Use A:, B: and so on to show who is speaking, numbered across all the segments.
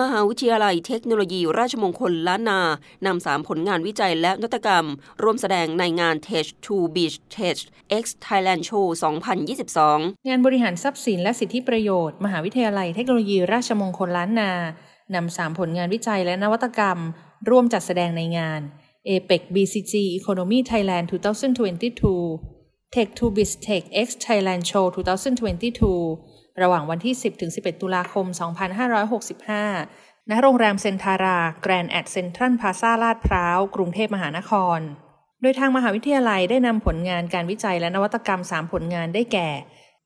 A: มหาวิทยาลัยเทคโนโลยีราชมงคลล้านนา นำสามผลงานวิจัยและนวัตกรรม ร่วมแสดงในงาน Tech to Beach Tech X Thailand Show 2022
B: งานบริหารทรัพย์สินและสิทธิประโยชน์ มหาวิทยาลัยเทคโนโลยีราชมงคลล้านนา นำสามผลงานวิจัยและนวัตกรรม ร่วมจัดแสดงในงาน APEC BCG Economy Thailand 2022 Tech to Biz Tech X Thailand Show 2022 ระหว่างวันที่ 10ถึง11 ตุลาคม 2565 ณ โรงแรมเซนทาราแกรนด์แอดเซ็นทรัลพลาซาลาดพร้าว กรุงเทพมหานคร โดยทางมหาวิทยาลัยได้นำผลงานการวิจัยและนวัตกรรม 3 ผลงานได้แก่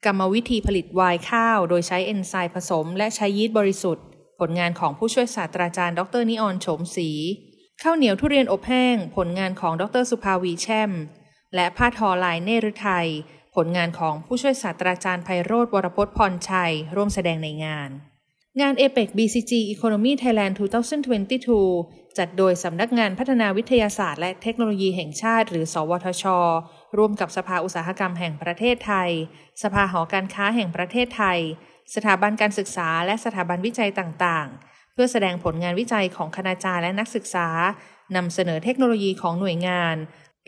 B: กรรมวิธีผลิตไวน์ข้าว โดยใช้เอนไซม์ผสม และใช้ยีสต์บริสุทธิ์ ผลงานของผู้ช่วยศาสตราจารย์ ดรนิออนโฉมศรีข้าวเหนียวทุเรียนอบแห้ง ผลงานของดรสุภาวีแช่ม และผ้าทอลายเนรุไทย ผลงานของผู้ช่วยศาสตราจารย์ไพโรธวรพจน์พรชัย ร่วมแสดงในงาน งาน APEC BCG Economy Thailand 2022 จัดโดยสำนักงานพัฒนาวิทยาศาสตร์ และเทคโนโลยีแห่งชาติ หรือ สวทช ร่วมกับสภาอุตสาหกรรมแห่งประเทศไทย สภาหอการค้าแห่งประเทศไทย สถาบันการศึกษา และสถาบันวิจัยต่างๆเพื่อแสดงผลงานวิจัยของคณาจารย์และนักศึกษานำเสนอเทคโนโลยีของหน่วยงาน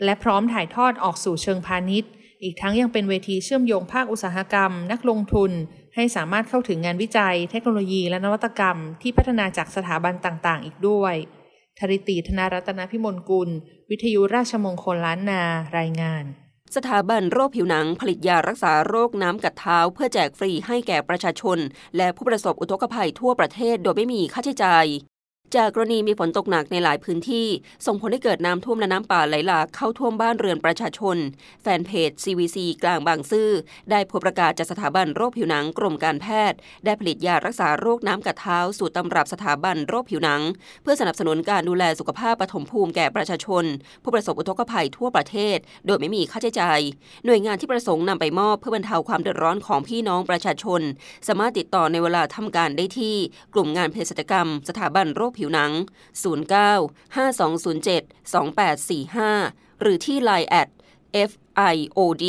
B: และพร้อมถ่ายทอดออกสู่เชิงพาณิชย์ อีกทั้งยังเป็นเวทีเชื่อมโยงภาคอุตสาหกรรม นักลงทุน ให้สามารถเข้าถึงงานวิจัย เทคโนโลยีและนวัตกรรม ที่พัฒนาจากสถาบันต่างๆ อีกด้วยธริตีธนารัตนพิมลกุล วิทยุราชมงคลล้านนา รายงาน
A: สถาบันโรคผิวหนังผลิตยารักษาโรคน้ำกัดเท้า เพื่อแจกฟรีให้แก่ประชาชน และผู้ประสบอุทกภัยทั่วประเทศโดยไม่มีค่าใช้จ่าย จากกรณีมีฝนตกหนักในหลายพื้นที่ ส่งผลให้เกิดน้ำท่วมและน้ำป่าไหลหลากเข้าท่วมบ้านเรือนประชาชน แฟนเพจ CVC กลางบางซื่อได้โพสต์ประกาศจากสถาบันโรคผิวหนังกรมการแพทย์ ได้ผลิตยารักษาโรคน้ำกัดเท้าสู่ตำรับสถาบันโรคผิวหนัง เพื่อสนับสนุนการดูแลสุขภาพปฐมภูมิแก่ประชาชน ผู้ประสบอุทกภัยทั่วประเทศ โดยไม่มีค่าใช้จ่ายหน่วยงานที่ประสงค์นำไปมอบเพื่อบรรเทาความเดือดร้อนของพี่น้องประชาชน สามารถติดต่อในเวลาทำการได้ที่ กลุ่มงานเภสัชกรรม สถาบันโรคผิวหนัง 09 5207 2845 หรือที่ Line แอด FIOD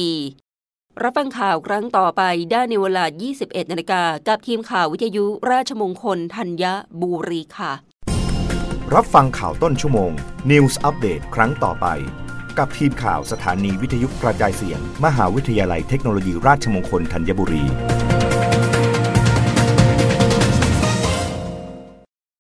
A: รับฟังข่าวครั้งต่อไปได้ในเวลา 21 นาฬิกา กับทีมข่าววิทยุราชมงคลธัญบุรีค่ะ
C: รับฟังข่าวต้นชั่วโมง News Update ครั้งต่อไป กับทีมข่าวสถานีวิทยุกระจายเสียง มหาวิทยาลัยเทคโนโลยีราชมงคลธัญบุรี